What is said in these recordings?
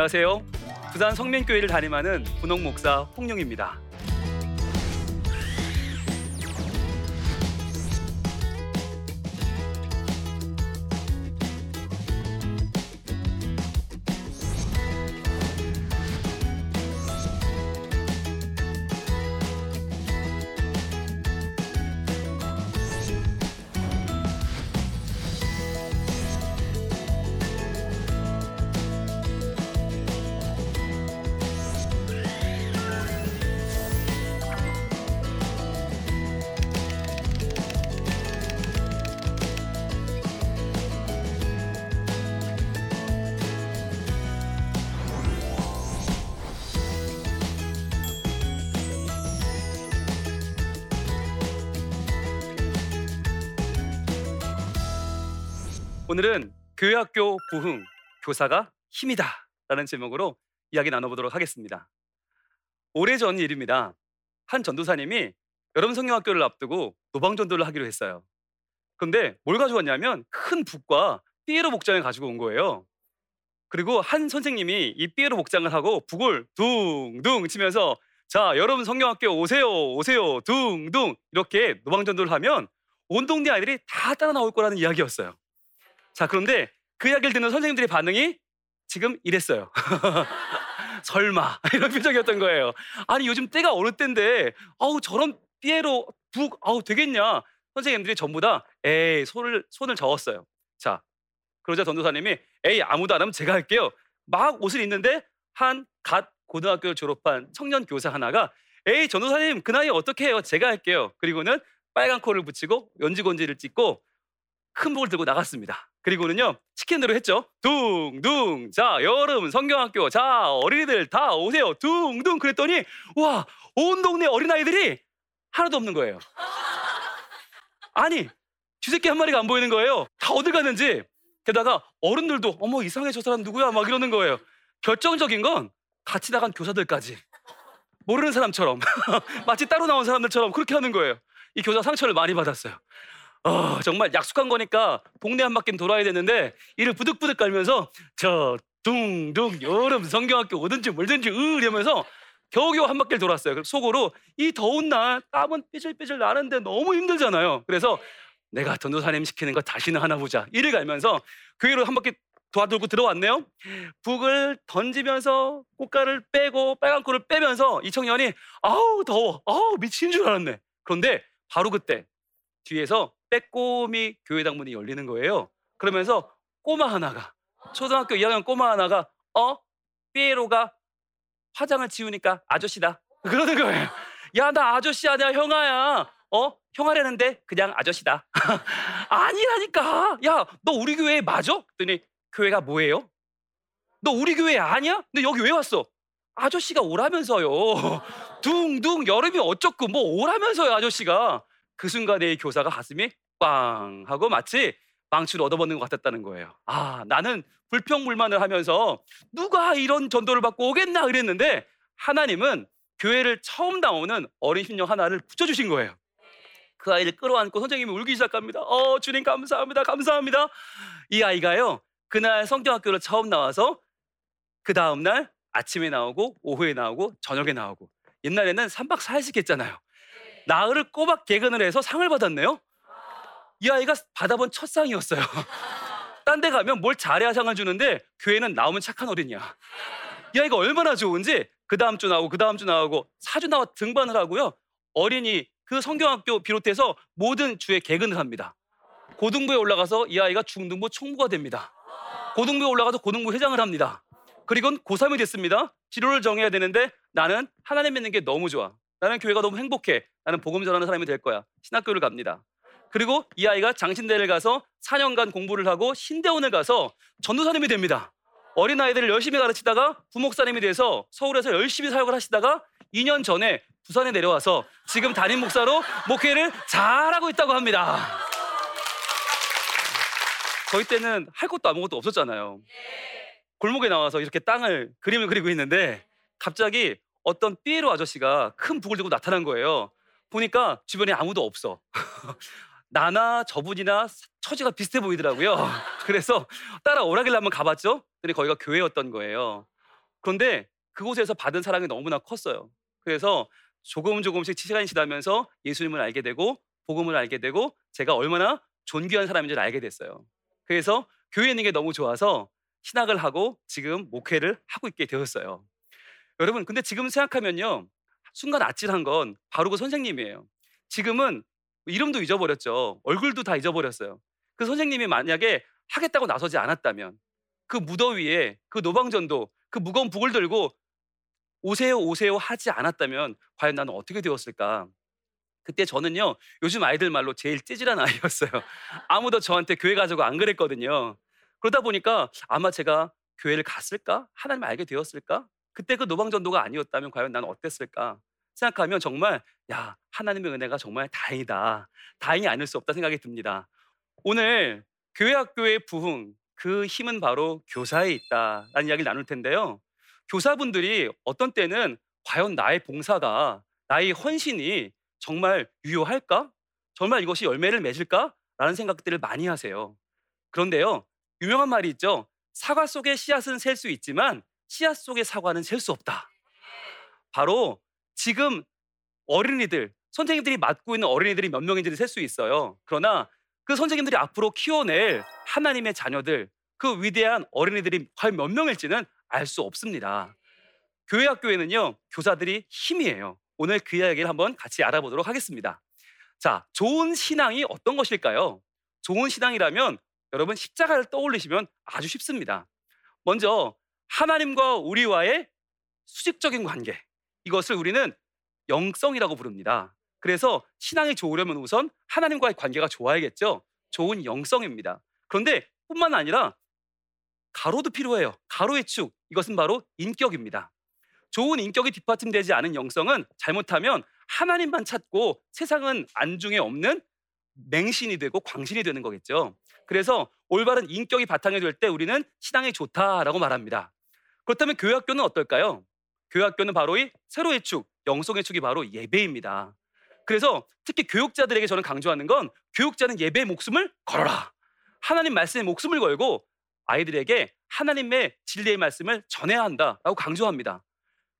안녕하세요. 부산 성민교회를 담임하는 분홍 목사 홍룡입니다. 오늘은 교회 학교 부흥 교사가 힘이다 라는 제목으로 이야기 나눠보도록 하겠습니다. 오래전 일입니다. 한 전도사님이 여름 성경학교를 앞두고 노방 전도를 하기로 했어요. 그런데 뭘 가져왔냐면 큰 북과 삐에로 복장을 가지고 온 거예요. 그리고 한 선생님이 이 삐에로 복장을 하고 북을 둥둥 치면서 자 여러분 성경학교 오세요 오세요 둥둥 이렇게 노방 전도를 하면 온 동네 아이들이 다 따라 나올 거라는 이야기였어요. 자, 그런데 그 이야기를 듣는 선생님들의 반응이 지금 이랬어요. 설마 이런 표정이었던 거예요. 아니 요즘 때가 어느 때인데 아우 저런 삐에로 북 아우 되겠냐? 선생님들이 전부 다 에이 손을 손을 저었어요. 자 그러자 전도사님이 에이 아무도 안 하면 제가 할게요. 막 옷을 입는데 한 갓 고등학교를 졸업한 청년 교사 하나가 에이 전도사님 그 나이 어떻게 해요? 제가 할게요. 그리고는 빨간 코를 붙이고 연지곤지를 찍고 큰 복을 들고 나갔습니다. 그리고는요 대로 했죠. 둥둥 자 여름 성경학교 자 어린이들 다 오세요. 둥둥 그랬더니 와 온 동네 어린 아이들이 하나도 없는 거예요. 아니 쥐새끼 한 마리가 안 보이는 거예요. 다 어딜 갔는지 게다가 어른들도 어머 이상해 저 사람 누구야 막 이러는 거예요. 결정적인 건 같이 나간 교사들까지 모르는 사람처럼 마치 따로 나온 사람들처럼 그렇게 하는 거예요. 이 교사 상처를 많이 받았어요. 어, 정말 약속한 거니까 동네 한 바퀴 돌아야 되는데 이를 부득부득 깔면서 저 둥둥 여름 성경학교 오든지 멀든지 으 이러면서 겨우겨우 한 바퀴를 돌았어요. 속으로 이 더운 날 땀은 삐질삐질 나는데 너무 힘들잖아요. 그래서 내가 전도사님 시키는 거 다시는 하나 보자. 이를 갈면서 교회로 한 바퀴 도와들고 들어왔네요. 북을 던지면서 꽃가를 빼고 빨간 코를 빼면서 이 청년이 아우 더워, 아우 미친 줄 알았네. 그런데 바로 그때 뒤에서 빼꼼히 교회 당 문이 열리는 거예요. 그러면서 꼬마 하나가 초등학교 2학년 꼬마 하나가 어 삐에로가 화장을 지우니까 아저씨다 그러는 거예요. 야 나 아저씨 아니야 형아야. 어 형아라는데 그냥 아저씨다. 아니라니까. 야 너 우리 교회 맞아? 그랬더니 교회가 뭐예요? 너 우리 교회 아니야? 근데 여기 왜 왔어? 아저씨가 오라면서요. 둥둥 여름이 어쩌고 뭐 오라면서요 아저씨가. 그 순간에 이 교사가 가슴이 빵 하고 마치 망치를 얻어먹는 것 같았다는 거예요. 아, 나는 불평불만을 하면서 누가 이런 전도를 받고 오겠나 그랬는데 하나님은 교회를 처음 나오는 어린 신령 하나를 붙여주신 거예요. 그 아이를 끌어안고 선생님이 울기 시작합니다. 어, 주님 감사합니다. 감사합니다. 이 아이가요, 그날 성경학교를 처음 나와서 그 다음날 아침에 나오고 오후에 나오고 저녁에 나오고 옛날에는 3박 4일씩 했잖아요. 나흘을 꼬박 개근을 해서 상을 받았네요. 이 아이가 받아본 첫 상이었어요. 딴 데 가면 뭘 잘해야 상을 주는데 교회는 나오면 착한 어린이야. 이 아이가 얼마나 좋은지 그 다음 주 나오고 그 다음 주 나오고 사주 나와 등반을 하고요. 어린이 그 성경학교 비롯해서 모든 주에 개근을 합니다. 고등부에 올라가서 이 아이가 중등부 총무가 됩니다. 고등부에 올라가서 고등부 회장을 합니다. 그리고 고3이 됐습니다. 진로를 정해야 되는데 나는 하나님 믿는 게 너무 좋아. 나는 교회가 너무 행복해. 나는 복음 전하는 사람이 될 거야. 신학교를 갑니다. 그리고 이 아이가 장신대를 가서 4년간 공부를 하고 신대원을 가서 전도사님이 됩니다. 어린 아이들을 열심히 가르치다가 부목사님이 돼서 서울에서 열심히 사역을 하시다가 2년 전에 부산에 내려와서 지금 담임 목사로 목회를 잘하고 있다고 합니다. 저희 때는 할 것도 아무것도 없었잖아요. 골목에 나와서 이렇게 땅을 그림을 그리고 있는데 갑자기 어떤 삐에로 아저씨가 큰 북을 들고 나타난 거예요. 보니까 주변에 아무도 없어. 나나 저분이나 처지가 비슷해 보이더라고요. 그래서 따라 오라길래 한번 가봤죠. 근데 거기가 교회였던 거예요. 그런데 그곳에서 받은 사랑이 너무나 컸어요. 그래서 조금 조금씩 시간이 지나면서 예수님을 알게 되고 복음을 알게 되고 제가 얼마나 존귀한 사람인지 를 알게 됐어요. 그래서 교회 있는 게 너무 좋아서 신학을 하고 지금 목회를 하고 있게 되었어요. 여러분, 근데 지금 생각하면요. 순간 아찔한 건 바로 그 선생님이에요. 지금은 이름도 잊어버렸죠. 얼굴도 다 잊어버렸어요. 그 선생님이 만약에 하겠다고 나서지 않았다면 그 무더위에 그 노방전도 그 무거운 북을 들고 오세요 오세요 하지 않았다면 과연 나는 어떻게 되었을까? 그때 저는요 요즘 아이들 말로 제일 찌질한 아이였어요. 아무도 저한테 교회 가자고 안 그랬거든요. 그러다 보니까 아마 제가 교회를 갔을까? 하나님 알게 되었을까? 그때 그 노방전도가 아니었다면 과연 나는 어땠을까? 생각하면 정말 야 하나님의 은혜가 정말 다행이다. 다행이 아닐 수 없다 생각이 듭니다. 오늘 교회 학교의 부흥 그 힘은 바로 교사에 있다라는 이야기를 나눌 텐데요. 교사분들이 어떤 때는 과연 나의 봉사가 나의 헌신이 정말 유효할까? 정말 이것이 열매를 맺을까? 라는 생각들을 많이 하세요. 그런데요, 유명한 말이 있죠. 사과 속에 씨앗은 셀 수 있지만 씨앗 속에 사과는 셀 수 없다. 바로 지금 어린이들, 선생님들이 맡고 있는 어린이들이 몇 명인지를 셀 수 있어요. 그러나 그 선생님들이 앞으로 키워낼 하나님의 자녀들, 그 위대한 어린이들이 과연 몇 명일지는 알 수 없습니다. 교회 학교에는요, 교사들이 힘이에요. 오늘 그 이야기를 한번 같이 알아보도록 하겠습니다. 자, 좋은 신앙이 어떤 것일까요? 좋은 신앙이라면 여러분 십자가를 떠올리시면 아주 쉽습니다. 먼저 하나님과 우리와의 수직적인 관계. 이것을 우리는 영성이라고 부릅니다. 그래서 신앙이 좋으려면 우선 하나님과의 관계가 좋아야겠죠. 좋은 영성입니다. 그런데 뿐만 아니라 가로도 필요해요. 가로의 축. 이것은 바로 인격입니다. 좋은 인격이 뒷받침되지 않은 영성은 잘못하면 하나님만 찾고 세상은 안중에 없는 맹신이 되고 광신이 되는 거겠죠. 그래서 올바른 인격이 바탕이 될 때 우리는 신앙이 좋다라고 말합니다. 그렇다면 교회 학교는 어떨까요? 교회 학교는 바로 이 세로의 축, 영성 의 축이 바로 예배입니다. 그래서 특히 교육자들에게 저는 강조하는 건 교육자는 예배의 목숨을 걸어라. 하나님 말씀에 목숨을 걸고 아이들에게 하나님의 진리의 말씀을 전해야 한다라고 강조합니다.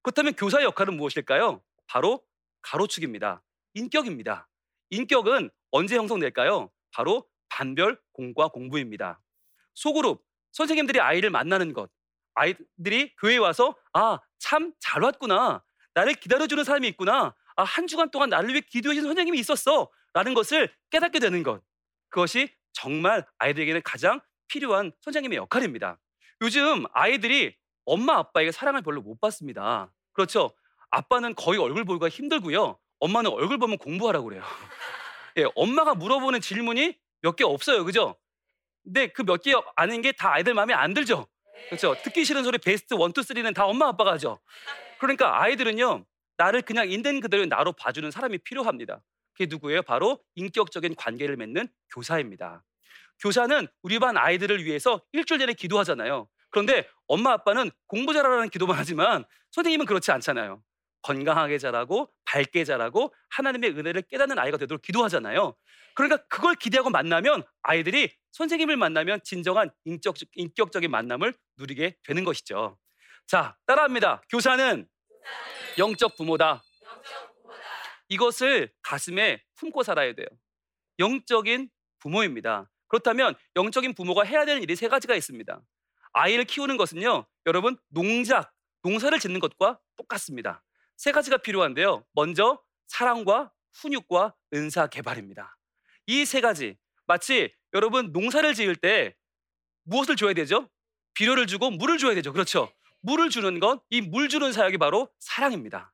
그렇다면 교사의 역할은 무엇일까요? 바로 가로축입니다. 인격입니다. 인격은 언제 형성될까요? 바로 반별 공과 공부입니다. 소그룹 선생님들이 아이를 만나는 것, 아이들이 교회에 와서 아 참 잘 왔구나, 나를 기다려주는 사람이 있구나, 아 한 주간 동안 나를 위해 기도해준 선생님이 있었어 라는 것을 깨닫게 되는 것, 그것이 정말 아이들에게는 가장 필요한 선생님의 역할입니다. 요즘 아이들이 엄마 아빠에게 사랑을 별로 못 받습니다. 그렇죠? 아빠는 거의 얼굴 보기가 힘들고요. 엄마는 얼굴 보면 공부하라고 그래요. 예, 엄마가 물어보는 질문이 몇 개 없어요. 그죠? 근데 그 몇 개 아는 게 다 아이들 마음에 안 들죠? 그렇죠? 듣기 싫은 소리 베스트 1, 2, 3는 다 엄마 아빠가 하죠. 그러니까 아이들은요. 나를 그냥 있는 그대로 나로 봐주는 사람이 필요합니다. 그게 누구예요? 바로 인격적인 관계를 맺는 교사입니다. 교사는 우리 반 아이들을 위해서 일주일 내내 기도하잖아요. 그런데 엄마 아빠는 공부 잘하라는 기도만 하지만 선생님은 그렇지 않잖아요. 건강하게 자라고 밝게 자라고 하나님의 은혜를 깨닫는 아이가 되도록 기도하잖아요. 그러니까 그걸 기대하고 만나면 아이들이 선생님을 만나면 진정한 인격, 인격적인 만남을 누리게 되는 것이죠. 자, 따라합니다. 교사는 영적 부모다. 이것을 가슴에 품고 살아야 돼요. 영적인 부모입니다. 그렇다면 영적인 부모가 해야 되는 일이 세 가지가 있습니다. 아이를 키우는 것은요, 여러분 농작, 농사를 짓는 것과 똑같습니다. 세 가지가 필요한데요. 먼저 사랑과 훈육과 은사 개발입니다. 이 세 가지 마치 여러분 농사를 지을 때 무엇을 줘야 되죠? 비료를 주고 물을 줘야 되죠. 그렇죠? 물을 주는 건 이 물 주는 사역이 바로 사랑입니다.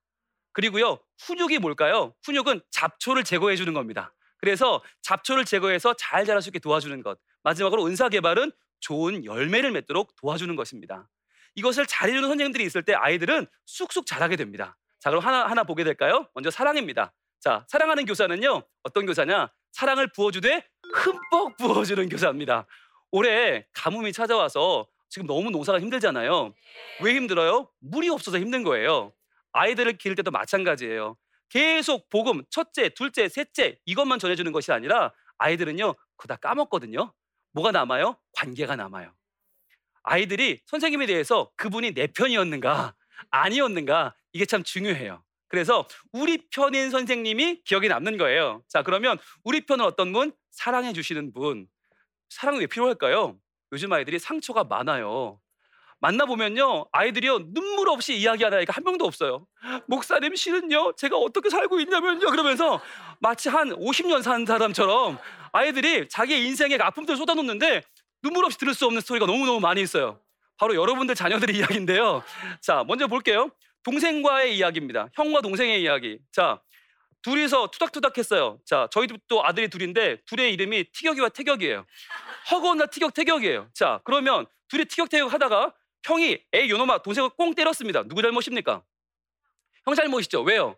그리고요 훈육이 뭘까요? 훈육은 잡초를 제거해 주는 겁니다. 그래서 잡초를 제거해서 잘 자랄 수 있게 도와주는 것. 마지막으로 은사 개발은 좋은 열매를 맺도록 도와주는 것입니다. 이것을 잘해주는 선생님들이 있을 때 아이들은 쑥쑥 자라게 됩니다. 자, 그럼 하나 하나 보게 될까요? 먼저 사랑입니다. 자, 사랑하는 교사는요 어떤 교사냐? 사랑을 부어주되 흠뻑 부어주는 교사입니다. 올해 가뭄이 찾아와서 지금 너무 농사가 힘들잖아요. 왜 힘들어요? 물이 없어서 힘든 거예요. 아이들을 기를 때도 마찬가지예요. 계속 복음 첫째, 둘째, 셋째 이것만 전해주는 것이 아니라 아이들은요 그거 다 까먹거든요. 뭐가 남아요? 관계가 남아요. 아이들이 선생님에 대해서 그분이 내 편이었는가 아니었는가 이게 참 중요해요. 그래서 우리 편인 선생님이 기억에 남는 거예요. 자, 그러면 우리 편은 어떤 분? 사랑해 주시는 분. 사랑이 왜 필요할까요? 요즘 아이들이 상처가 많아요. 만나보면요, 아이들이요, 눈물 없이 이야기하는 아이가 한 명도 없어요. 목사님 실은요, 제가 어떻게 살고 있냐면요, 그러면서 마치 한 50년 산 사람처럼 아이들이 자기의 인생의 아픔들을 쏟아놓는데 눈물 없이 들을 수 없는 스토리가 너무너무 많이 있어요. 바로 여러분들 자녀들의 이야기인데요. 자, 먼저 볼게요. 동생과의 이야기입니다. 형과 동생의 이야기. 자, 둘이서 투닥투닥 했어요. 자, 저희도 아들이 둘인데 둘의 이름이 티격이와 태격이에요. 허건나 티격 태격이에요. 자, 그러면 둘이 티격 태격 하다가 형이 애 요놈아 동생을 꽁 때렸습니다. 누구 잘못입니까? 형 잘못이죠. 왜요?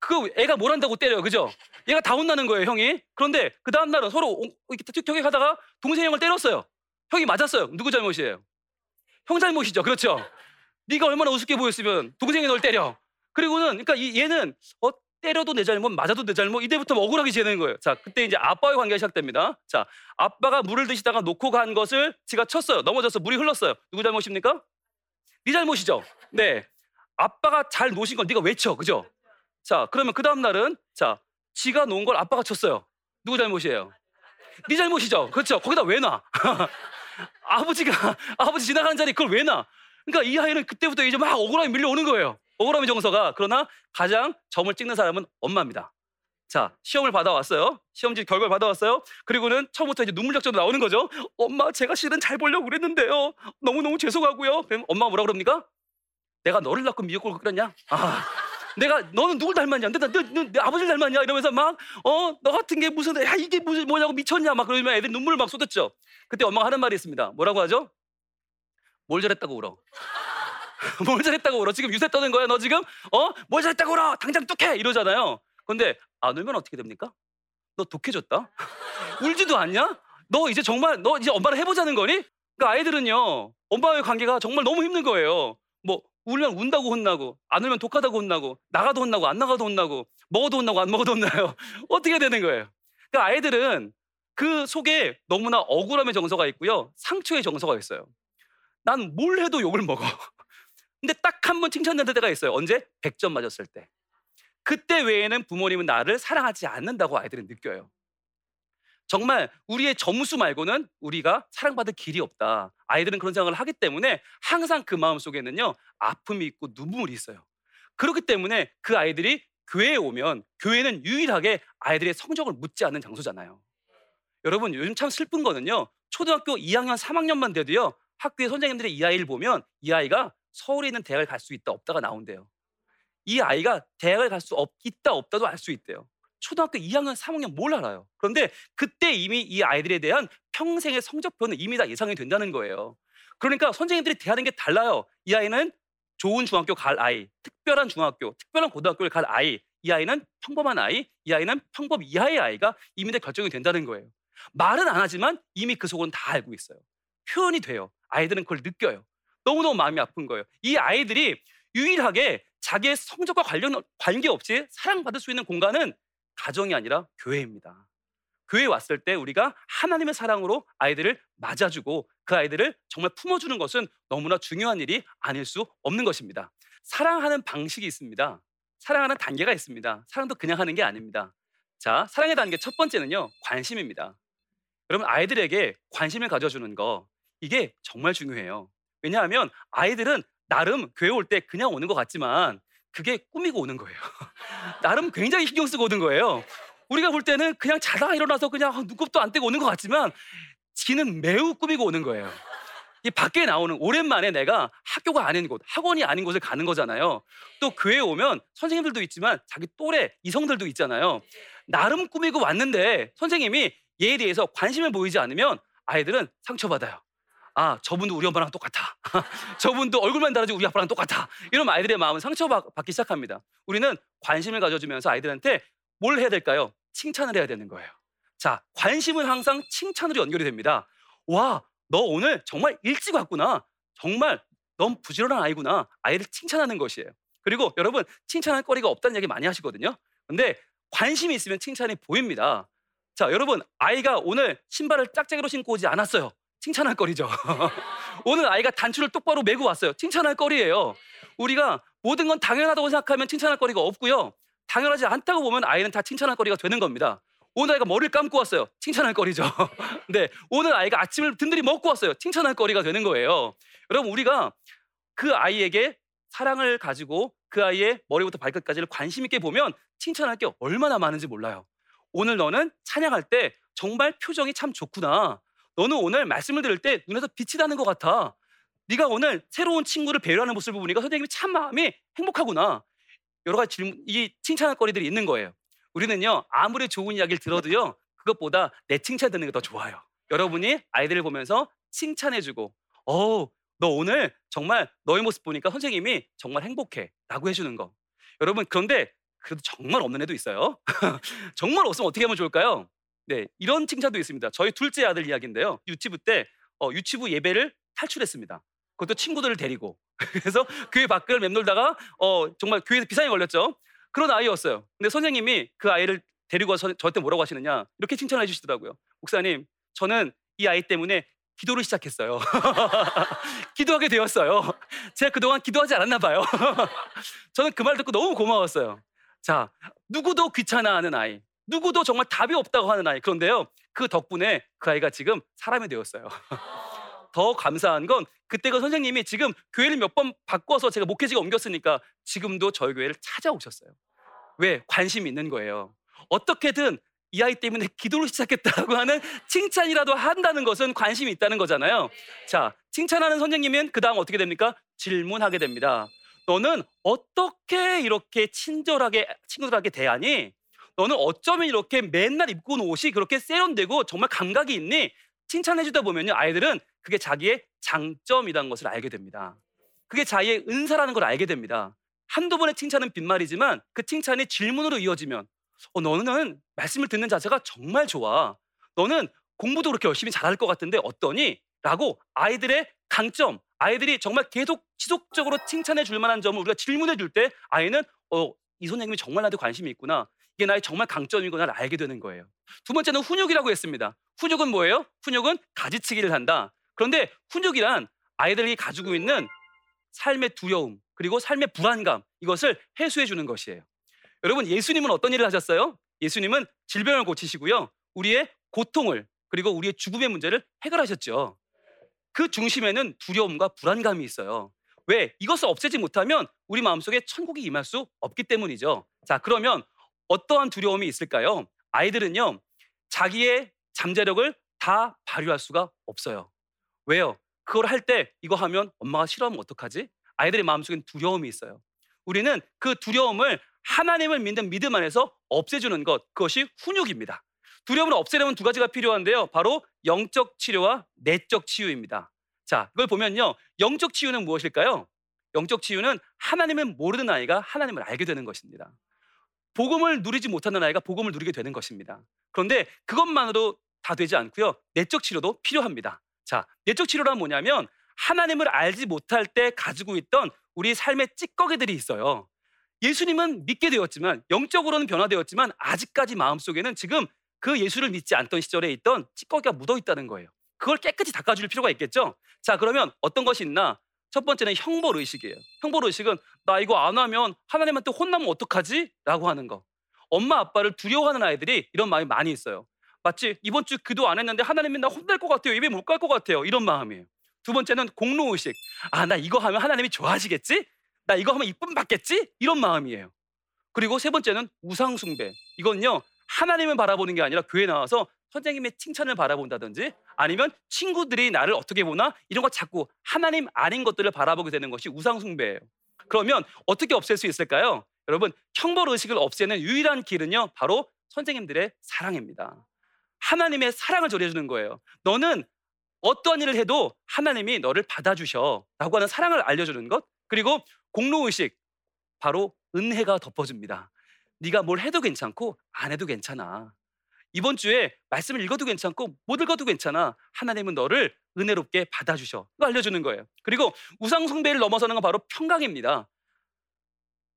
그 애가 뭘 한다고 때려요. 그죠? 얘가 다 혼나는 거예요, 형이. 그런데 그 다음 날은 서로 이렇게 티격태격 하다가 동생 형을 때렸어요. 형이 맞았어요. 누구 잘못이에요? 형 잘못이죠. 그렇죠? 네가 얼마나 우습게 보였으면 동생이 널 때려. 그리고는 그러니까 얘는 어, 때려도 내 잘못, 맞아도 내 잘못, 이때부터 억울하게 지내는 거예요. 자, 그때 이제 아빠의 관계가 시작됩니다. 자, 아빠가 물을 드시다가 놓고 간 것을 지가 쳤어요. 넘어져서 물이 흘렀어요. 누구 잘못입니까? 네 잘못이죠. 네. 아빠가 잘 놓으신 건 네가 왜 쳐? 그죠? 자, 그러면 그 다음 날은 자, 지가 놓은 걸 아빠가 쳤어요. 누구 잘못이에요? 네 잘못이죠. 그렇죠. 거기다 왜 놔? 아버지가 아버지 지나가는 자리 그걸 왜 놔? 그러니까 이 아이는 그때부터 이제 막 억울함이 밀려오는 거예요. 억울함의 정서가 그러나 가장 점을 찍는 사람은 엄마입니다. 자, 시험을 받아왔어요. 시험지 결과를 받아왔어요. 그리고는 처음부터 이제 눈물 작전도 나오는 거죠. 엄마, 제가 실은 잘 보려고 그랬는데요. 너무너무 죄송하고요. 엄마가 뭐라 그럽니까? 내가 너를 낳고 미역국을 끓였냐? 아, 내가 너는 누굴 닮았냐? 내, 내, 내, 내 아버지를 닮았냐? 이러면서 막, 어, 너 같은 게 무슨, 야, 이게 무슨, 뭐냐고 미쳤냐? 막 그러면 애들 눈물을 막 쏟았죠. 그때 엄마가 하는 말이 있습니다. 뭐라고 하죠? 뭘 잘했다고 울어? 뭘 잘했다고 울어? 지금 유세 떠는 거야? 너 지금? 어? 뭘 잘했다고 울어? 당장 뚝해! 이러잖아요. 근데 안 울면 어떻게 됩니까? 너 독해졌다? 울지도 않냐? 너 이제 정말 너 이제 엄마를 해보자는 거니? 그러니까 아이들은요 엄마와의 관계가 정말 너무 힘든 거예요. 뭐 울면 운다고 혼나고 안 울면 독하다고 혼나고 나가도 혼나고 안 나가도 혼나고 먹어도 혼나고 안 먹어도 혼나요. 어떻게 되는 거예요? 그러니까 아이들은 그 속에 너무나 억울함의 정서가 있고요 상처의 정서가 있어요. 난 뭘 해도 욕을 먹어. 근데 딱 한 번 칭찬받을 때가 있어요. 언제? 100점 맞았을 때. 그때 외에는 부모님은 나를 사랑하지 않는다고 아이들은 느껴요. 정말 우리의 점수 말고는 우리가 사랑받을 길이 없다. 아이들은 그런 생각을 하기 때문에 항상 그 마음 속에는요, 아픔이 있고 눈물이 있어요. 그렇기 때문에 그 아이들이 교회에 오면 교회는 유일하게 아이들의 성적을 묻지 않는 장소잖아요. 여러분, 요즘 참 슬픈 거는요, 초등학교 2학년, 3학년만 돼도요, 학교의 선생님들이 이 아이를 보면 이 아이가 서울에 있는 대학을 갈 수 있다, 없다가 나온대요. 이 아이가 대학을 갈 수 있다 없다도 알 수 있대요. 초등학교 2학년, 3학년 뭘 알아요? 그런데 그때 이미 이 아이들에 대한 평생의 성적표는 이미 다 예상이 된다는 거예요. 그러니까 선생님들이 대하는 게 달라요. 이 아이는 좋은 중학교 갈 아이, 특별한 중학교, 특별한 고등학교를 갈 아이, 이 아이는 평범한 아이, 이 아이는 평범 이하의 아이가 이미 다 결정이 된다는 거예요. 말은 안 하지만 이미 그 속은 다 알고 있어요. 표현이 돼요. 아이들은 그걸 느껴요. 너무너무 마음이 아픈 거예요. 이 아이들이 유일하게 자기의 성적과 관련 관계없이 사랑받을 수 있는 공간은 가정이 아니라 교회입니다. 교회에 왔을 때 우리가 하나님의 사랑으로 아이들을 맞아주고 그 아이들을 정말 품어주는 것은 너무나 중요한 일이 아닐 수 없는 것입니다. 사랑하는 방식이 있습니다. 사랑하는 단계가 있습니다. 사랑도 그냥 하는 게 아닙니다. 자, 사랑의 단계 첫 번째는요, 관심입니다. 여러분, 아이들에게 관심을 가져주는 거, 이게 정말 중요해요. 왜냐하면 아이들은 나름 교회 올 때 그냥 오는 것 같지만 그게 꾸미고 오는 거예요. 나름 굉장히 신경 쓰고 오는 거예요. 우리가 볼 때는 그냥 자다가 일어나서 그냥 눈곱도 안 떼고 오는 것 같지만 지는 매우 꾸미고 오는 거예요. 이 밖에 나오는 오랜만에 내가 학교가 아닌 곳, 학원이 아닌 곳을 가는 거잖아요. 또 교회에 오면 선생님들도 있지만 자기 또래 이성들도 있잖아요. 나름 꾸미고 왔는데 선생님이 얘에 대해서 관심을 보이지 않으면 아이들은 상처받아요. 아 저분도 우리 엄마랑 똑같아. 저분도 얼굴만 다르지 우리 아빠랑 똑같아. 이런 아이들의 마음은 상처받기 시작합니다. 우리는 관심을 가져주면서 아이들한테 뭘 해야 될까요? 칭찬을 해야 되는 거예요. 자 관심은 항상 칭찬으로 연결이 됩니다. 와 너 오늘 정말 일찍 왔구나. 정말 넌 부지런한 아이구나. 아이를 칭찬하는 것이에요. 그리고 여러분 칭찬할 거리가 없다는 얘기 많이 하시거든요. 근데 관심이 있으면 칭찬이 보입니다. 자 여러분 아이가 오늘 신발을 짝짝이로 신고 오지 않았어요 칭찬할 거리죠. 오늘 아이가 단추를 똑바로 메고 왔어요. 칭찬할 거리예요. 우리가 모든 건 당연하다고 생각하면 칭찬할 거리가 없고요. 당연하지 않다고 보면 아이는 다 칭찬할 거리가 되는 겁니다. 오늘 아이가 머리를 감고 왔어요. 칭찬할 거리죠. 네, 오늘 아이가 아침을 든든히 먹고 왔어요. 칭찬할 거리가 되는 거예요. 여러분 우리가 그 아이에게 사랑을 가지고 그 아이의 머리부터 발끝까지를 관심 있게 보면 칭찬할 게 얼마나 많은지 몰라요. 오늘 너는 찬양할 때 정말 표정이 참 좋구나. 너는 오늘 말씀을 들을 때 눈에서 빛이 나는 것 같아. 네가 오늘 새로운 친구를 배려하는 모습을 보니까 선생님이 참 마음이 행복하구나. 여러 가지 질문, 이 칭찬할 거리들이 있는 거예요. 우리는요 아무리 좋은 이야기를 들어도요 그것보다 내 칭찬 듣는 게 더 좋아요. 여러분이 아이들을 보면서 칭찬해주고, 어, 너 오늘 정말 너의 모습 보니까 선생님이 정말 행복해 라고 해주는 거. 여러분 그런데 그래도 정말 없는 애도 있어요. 정말 없으면 어떻게 하면 좋을까요? 네, 이런 칭찬도 있습니다. 저희 둘째 아들 이야기인데요. 유치부 때 어, 유치부 예배를 탈출했습니다. 그것도 친구들을 데리고 그래서 교회 밖을 맴돌다가 어, 정말 교회에서 비상이 걸렸죠. 그런 아이였어요. 근데 선생님이 그 아이를 데리고 와서 저한테 뭐라고 하시느냐 이렇게 칭찬해 주시더라고요. 목사님, 저는 이 아이 때문에 기도를 시작했어요. 기도하게 되었어요. 제가 그동안 기도하지 않았나 봐요. 저는 그 말 듣고 너무 고마웠어요. 자, 누구도 귀찮아하는 아이, 누구도 정말 답이 없다고 하는 아이. 그런데요, 그 덕분에 그 아이가 지금 사람이 되었어요. 더 감사한 건 그때가 선생님이 지금 교회를 몇 번 바꿔서 제가 목회지가 옮겼으니까 지금도 저희 교회를 찾아오셨어요. 왜? 관심이 있는 거예요. 어떻게든 이 아이 때문에 기도를 시작했다고 하는 칭찬이라도 한다는 것은 관심이 있다는 거잖아요. 자, 칭찬하는 선생님은 그 다음 어떻게 됩니까? 질문하게 됩니다. 너는 어떻게 이렇게 친절하게 친구들에게 대하니? 너는 어쩌면 이렇게 맨날 입고 온 옷이 그렇게 세련되고 정말 감각이 있니? 칭찬해주다 보면요, 아이들은 그게 자기의 장점이라는 것을 알게 됩니다. 그게 자기의 은사라는 걸 알게 됩니다. 한두 번의 칭찬은 빈말이지만 그 칭찬이 질문으로 이어지면 어, 너는 말씀을 듣는 자세가 정말 좋아. 너는 공부도 그렇게 열심히 잘할 것 같은데 어떠니? 라고 아이들의 강점, 아이들이 정말 계속 지속적으로 칭찬해 줄 만한 점을 우리가 질문해 줄 때 아이는 어, 이 선생님이 정말 나한테 관심이 있구나. 이게 나의 정말 강점이구나를 알게 되는 거예요. 두 번째는 훈육이라고 했습니다. 훈육은 뭐예요? 훈육은 가지치기를 한다. 그런데 훈육이란 아이들이 가지고 있는 삶의 두려움 그리고 삶의 불안감 이것을 해소해 주는 것이에요. 여러분 예수님은 어떤 일을 하셨어요? 예수님은 질병을 고치시고요. 우리의 고통을 그리고 우리의 죽음의 문제를 해결하셨죠. 그 중심에는 두려움과 불안감이 있어요. 왜? 이것을 없애지 못하면 우리 마음속에 천국이 임할 수 없기 때문이죠. 자, 그러면 어떠한 두려움이 있을까요? 아이들은요, 자기의 잠재력을 다 발휘할 수가 없어요. 왜요? 그걸 할 때 이거 하면 엄마가 싫어하면 어떡하지? 아이들의 마음속엔 두려움이 있어요. 우리는 그 두려움을 하나님을 믿는 믿음 안에서 없애주는 것, 그것이 훈육입니다. 두려움을 없애려면 두 가지가 필요한데요. 바로 영적 치료와 내적 치유입니다. 자, 이걸 보면요. 영적 치유는 무엇일까요? 영적 치유는 하나님을 모르는 아이가 하나님을 알게 되는 것입니다. 복음을 누리지 못하는 아이가 복음을 누리게 되는 것입니다. 그런데 그것만으로 다 되지 않고요. 내적 치료도 필요합니다. 자, 내적 치료란 뭐냐면 하나님을 알지 못할 때 가지고 있던 우리 삶의 찌꺼기들이 있어요. 예수님은 믿게 되었지만 영적으로는 변화되었지만 아직까지 마음속에는 지금 그 예수를 믿지 않던 시절에 있던 찌꺼기가 묻어 있다는 거예요. 그걸 깨끗이 닦아줄 필요가 있겠죠. 자, 그러면 어떤 것이 있나? 첫 번째는 형벌 의식이에요. 형벌 의식은 나 이거 안 하면 하나님한테 혼나면 어떡하지? 라고 하는 거. 엄마 아빠를 두려워하는 아이들이 이런 마음이 많이 있어요. 마치 이번 주 기도 안 했는데 하나님이 나 혼낼 것 같아요. 예배 못 갈 것 같아요. 이런 마음이에요. 두 번째는 공로 의식. 아, 나 이거 하면 하나님이 좋아하시겠지? 나 이거 하면 이쁨 받겠지? 이런 마음이에요. 그리고 세 번째는 우상 숭배. 이건요. 하나님을 바라보는 게 아니라 교회 나와서 선생님의 칭찬을 바라본다든지 아니면 친구들이 나를 어떻게 보나 이런 거 자꾸 하나님 아닌 것들을 바라보게 되는 것이 우상 숭배예요. 그러면 어떻게 없앨 수 있을까요? 여러분 형벌 의식을 없애는 유일한 길은요 바로 선생님들의 사랑입니다. 하나님의 사랑을 전해주는 거예요. 너는 어떠한 일을 해도 하나님이 너를 받아주셔 라고 하는 사랑을 알려주는 것 그리고 공로의식 바로 은혜가 덮어줍니다. 네가 뭘 해도 괜찮고 안 해도 괜찮아. 이번 주에 말씀을 읽어도 괜찮고 못 읽어도 괜찮아. 하나님은 너를 은혜롭게 받아주셔. 이거 알려주는 거예요. 그리고 우상 숭배를 넘어서는 건 바로 평강입니다.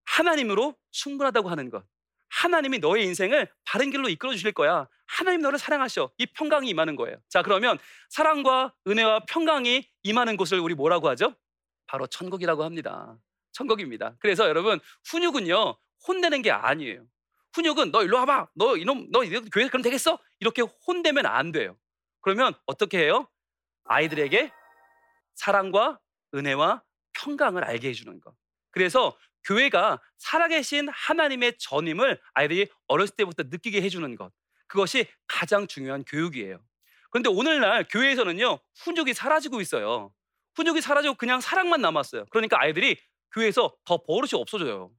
하나님으로 충분하다고 하는 것. 하나님이 너의 인생을 바른 길로 이끌어 주실 거야. 하나님 너를 사랑하셔. 이 평강이 임하는 거예요. 자, 그러면 사랑과 은혜와 평강이 임하는 곳을 우리 뭐라고 하죠? 바로 천국이라고 합니다. 천국입니다. 그래서 여러분 훈육은요 혼내는 게 아니에요. 훈육은 너 일로 와봐. 너 이놈 너 교회 그럼 되겠어? 이렇게 혼내면 안 돼요. 그러면 어떻게 해요? 아이들에게 사랑과 은혜와 평강을 알게 해주는 것. 그래서 교회가 살아계신 하나님의 전임을 아이들이 어렸을 때부터 느끼게 해주는 것. 그것이 가장 중요한 교육이에요. 그런데 오늘날 교회에서는요, 훈육이 사라지고 있어요. 훈육이 사라지고 그냥 사랑만 남았어요. 그러니까 아이들이 교회에서 더 버릇이 없어져요.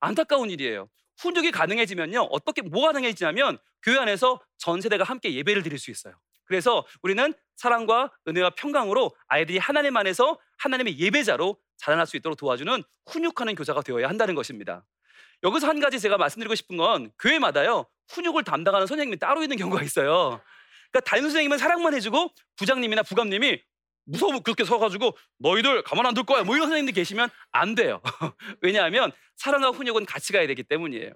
안타까운 일이에요. 훈육이 가능해지면요, 어떻게, 뭐가 가능해지냐면 교회 안에서 전 세대가 함께 예배를 드릴 수 있어요. 그래서 우리는 사랑과 은혜와 평강으로 아이들이 하나님 안에서 하나님의 예배자로 자라날 수 있도록 도와주는 훈육하는 교사가 되어야 한다는 것입니다. 여기서 한 가지 제가 말씀드리고 싶은 건 교회마다요 훈육을 담당하는 선생님이 따로 있는 경우가 있어요. 그러니까 담임 선생님은 사랑만 해주고 부장님이나 부감님이 무서워 그렇게 서가지고 너희들 가만 안 둘 거야 뭐 이런 선생님들 계시면 안 돼요. 왜냐하면 사랑과 훈육은 같이 가야 되기 때문이에요.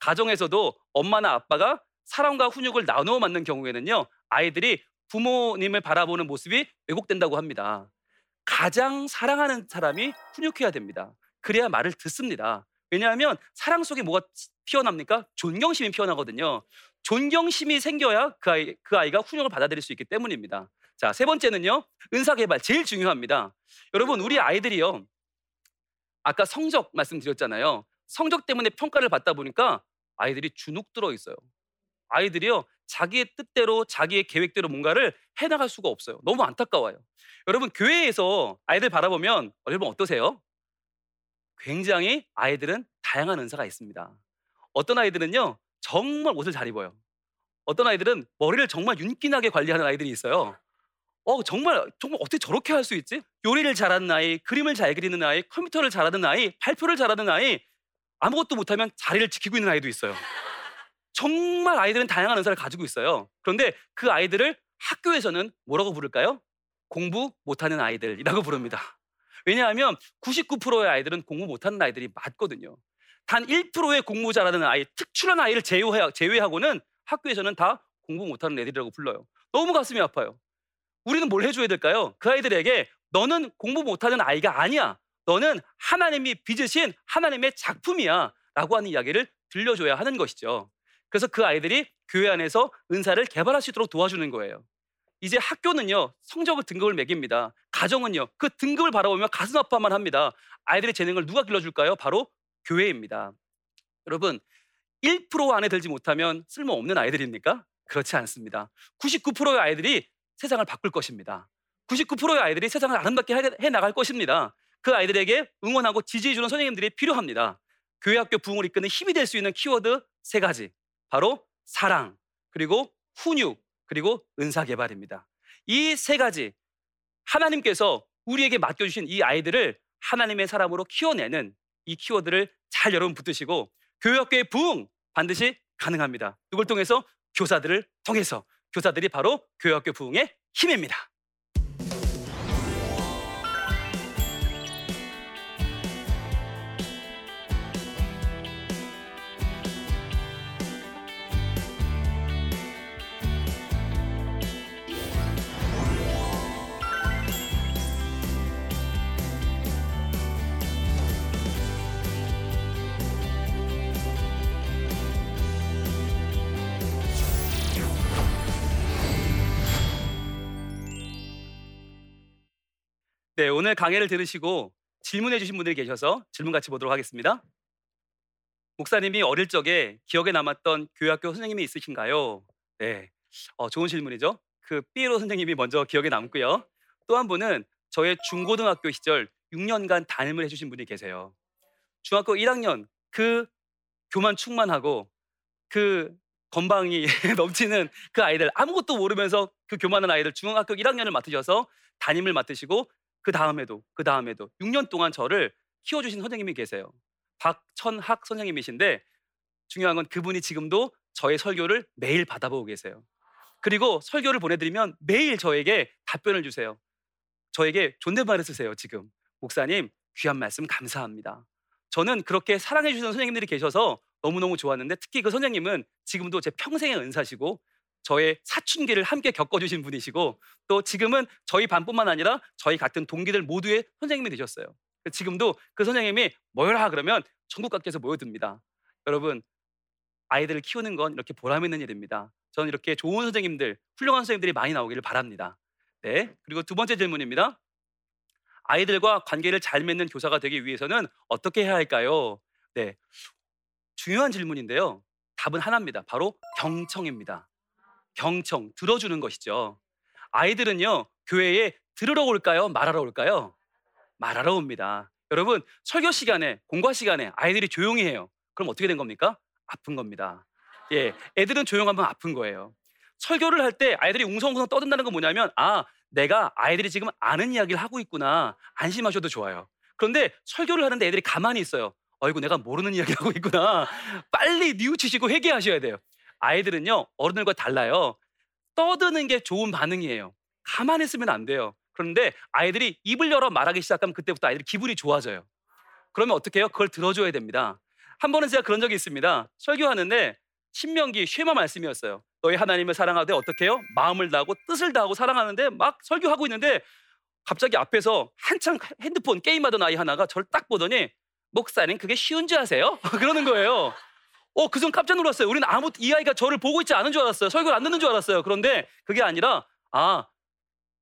가정에서도 엄마나 아빠가 사랑과 훈육을 나누어 맞는 경우에는요 아이들이 부모님을 바라보는 모습이 왜곡된다고 합니다. 가장 사랑하는 사람이 훈육해야 됩니다. 그래야 말을 듣습니다. 왜냐하면 사랑 속에 뭐가 피어납니까? 존경심이 피어나거든요. 존경심이 생겨야 그, 아이, 그 아이가 훈육을 받아들일 수 있기 때문입니다. 자, 세 번째는요. 은사 개발 제일 중요합니다. 여러분, 우리 아이들이요. 아까 성적 말씀드렸잖아요. 성적 때문에 평가를 받다 보니까 아이들이 주눅 들어 있어요. 아이들이요. 자기의 뜻대로 자기의 계획대로 뭔가를 해 나갈 수가 없어요. 너무 안타까워요. 여러분 교회에서 아이들 바라보면 여러분 어떠세요? 굉장히 아이들은 다양한 은사가 있습니다. 어떤 아이들은요 정말 옷을 잘 입어요. 어떤 아이들은 머리를 정말 윤기나게 관리하는 아이들이 있어요. 어 정말 정말 어떻게 저렇게 할 수 있지? 요리를 잘하는 아이, 그림을 잘 그리는 아이, 컴퓨터를 잘하는 아이, 발표를 잘하는 아이, 아무것도 못하면 자리를 지키고 있는 아이도 있어요. 정말 아이들은 다양한 은사를 가지고 있어요. 그런데 그 아이들을 학교에서는 뭐라고 부를까요? 공부 못하는 아이들이라고 부릅니다. 왜냐하면 99%의 아이들은 공부 못하는 아이들이 맞거든요. 단 1%의 공부 잘하는 아이, 특출한 아이를 제외하고는 학교에서는 다 공부 못하는 애들이라고 불러요. 너무 가슴이 아파요. 우리는 뭘 해줘야 될까요? 그 아이들에게 너는 공부 못하는 아이가 아니야. 너는 하나님이 빚으신 하나님의 작품이야. 라고 하는 이야기를 들려줘야 하는 것이죠. 그래서 그 아이들이 교회 안에서 은사를 개발할 수 있도록 도와주는 거예요. 이제 학교는요 성적을 등급을 매깁니다. 가정은요 그 등급을 바라보며 가슴 아파만 합니다. 아이들의 재능을 누가 길러줄까요? 바로 교회입니다. 여러분 1% 안에 들지 못하면 쓸모없는 아이들입니까? 그렇지 않습니다. 99%의 아이들이 세상을 바꿀 것입니다. 99%의 아이들이 세상을 아름답게 해 나갈 것입니다. 그 아이들에게 응원하고 지지해주는 선생님들이 필요합니다. 교회 학교 부흥을 이끄는 힘이 될 수 있는 키워드 세 가지. 바로 사랑, 그리고 훈육, 그리고 은사 개발입니다. 이 세 가지 하나님께서 우리에게 맡겨주신 이 아이들을 하나님의 사람으로 키워내는 이 키워드를 잘 여러분 붙드시고 교회 학교의 부흥 반드시 가능합니다. 누굴 통해서? 교사들을 통해서 교사들이 바로 교회학교 부흥의 힘입니다. 네, 오늘 강의를 들으시고 질문해 주신 분들이 계셔서 질문 같이 보도록 하겠습니다. 목사님이 어릴 적에 기억에 남았던 교회학교 선생님이 있으신가요? 네, 어, 좋은 질문이죠. 그 삐에로 선생님이 먼저 기억에 남고요. 또 한 분은 저의 중고등학교 시절 6년간 담임을 해주신 분이 계세요. 중학교 1학년 그 교만 충만하고 그 건방이 넘치는 그 아이들 아무것도 모르면서 그 교만한 아이들 중학교 1학년을 맡으셔서 담임을 맡으시고 그 다음에도 그 다음에도 6년 동안 저를 키워주신 선생님이 계세요. 박천학 선생님이신데 중요한 건 그분이 지금도 저의 설교를 매일 받아보고 계세요. 그리고 설교를 보내드리면 매일 저에게 답변을 주세요. 저에게 존댓말을 쓰세요. 지금 목사님 귀한 말씀 감사합니다. 저는 그렇게 사랑해 주시는 선생님들이 계셔서 너무너무 좋았는데 특히 그 선생님은 지금도 제 평생의 은사시고 저의 사춘기를 함께 겪어주신 분이시고 또 지금은 저희 반뿐만 아니라 저희 같은 동기들 모두의 선생님이 되셨어요. 지금도 그 선생님이 모여라 그러면 전국 각지에서 모여듭니다. 여러분 아이들을 키우는 건 이렇게 보람 있는 일입니다. 저는 이렇게 좋은 선생님들, 훌륭한 선생님들이 많이 나오기를 바랍니다. 네. 그리고 두 번째 질문입니다. 아이들과 관계를 잘 맺는 교사가 되기 위해서는 어떻게 해야 할까요? 네. 중요한 질문인데요. 답은 하나입니다. 바로 경청입니다. 경청, 들어주는 것이죠. 아이들은요, 교회에 들으러 올까요? 말하러 올까요? 말하러 옵니다. 여러분, 설교 시간에, 공과 시간에 아이들이 조용히 해요. 그럼 어떻게 된 겁니까? 아픈 겁니다. 예, 애들은 조용하면 아픈 거예요. 설교를 할 때 아이들이 웅성웅성 떠든다는 건 뭐냐면, 아, 내가 아이들이 지금 아는 이야기를 하고 있구나. 안심하셔도 좋아요. 그런데 설교를 하는데 애들이 가만히 있어요. 어이구, 내가 모르는 이야기를 하고 있구나. 빨리 뉘우치시고 회개하셔야 돼요. 아이들은요, 어른들과 달라요. 떠드는 게 좋은 반응이에요. 가만히 있으면 안 돼요. 그런데 아이들이 입을 열어 말하기 시작하면 그때부터 아이들 기분이 좋아져요. 그러면 어떻게 해요? 그걸 들어줘야 됩니다. 한 번은 제가 그런 적이 있습니다. 설교하는데 신명기 쉐마 말씀이었어요. 너희 하나님을 사랑하되 어떻게 해요? 마음을 다하고 뜻을 다하고 사랑하는데 막 설교하고 있는데 갑자기 앞에서 한창 핸드폰 게임하던 아이 하나가 저를 딱 보더니 목사님 그게 쉬운지 아세요? 그러는 거예요. 어, 그 순간 깜짝 놀랐어요. 우리는 아무 이 아이가 저를 보고 있지 않은 줄 알았어요. 설교를 안 듣는 줄 알았어요. 그런데 그게 아니라 아,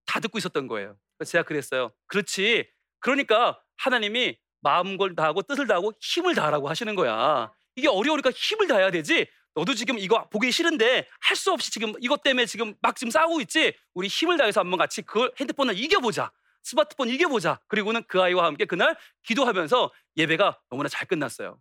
다 듣고 있었던 거예요. 제가 그랬어요. 그렇지. 그러니까 하나님이 마음을 다하고 뜻을 다하고 힘을 다하라고 하시는 거야. 이게 어려우니까 힘을 다해야 되지. 너도 지금 이거 보기 싫은데 할 수 없이 지금 이것 때문에 지금 막 지금 싸우고 있지. 우리 힘을 다해서 한번 같이 그 핸드폰을 이겨보자. 스마트폰 이겨보자. 그리고는 그 아이와 함께 그날 기도하면서 예배가 너무나 잘 끝났어요.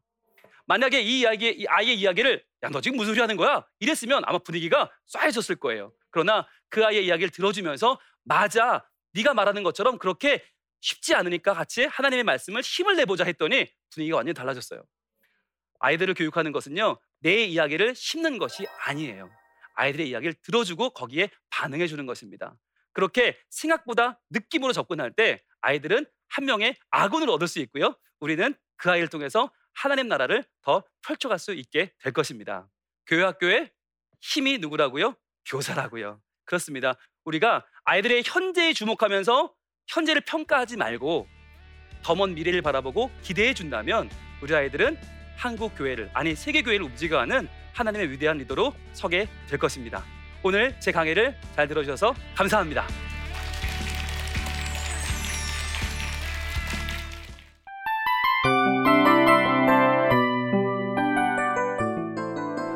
만약에 이 이야기, 이 아이의 이야기를 야 너 지금 무슨 소리 하는 거야? 이랬으면 아마 분위기가 쏴해졌을 거예요. 그러나 그 아이의 이야기를 들어주면서 맞아, 네가 말하는 것처럼 그렇게 쉽지 않으니까 같이 하나님의 말씀을 힘을 내보자 했더니 분위기가 완전히 달라졌어요. 아이들을 교육하는 것은요, 내 이야기를 심는 것이 아니에요. 아이들의 이야기를 들어주고 거기에 반응해 주는 것입니다. 그렇게 생각보다 느낌으로 접근할 때 아이들은 한 명의 아군을 얻을 수 있고요. 우리는 그 아이를 통해서 하나님 나라를 더 펼쳐갈 수 있게 될 것입니다. 교회 학교의 힘이 누구라고요? 교사라고요. 그렇습니다. 우리가 아이들의 현재에 주목하면서 현재를 평가하지 말고 더 먼 미래를 바라보고 기대해 준다면 우리 아이들은 한국 교회를 아니 세계 교회를 움직여가는 하나님의 위대한 리더로 서게 될 것입니다. 오늘 제 강의를 잘 들어주셔서 감사합니다.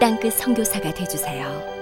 땅끝 선교사가 되주세요.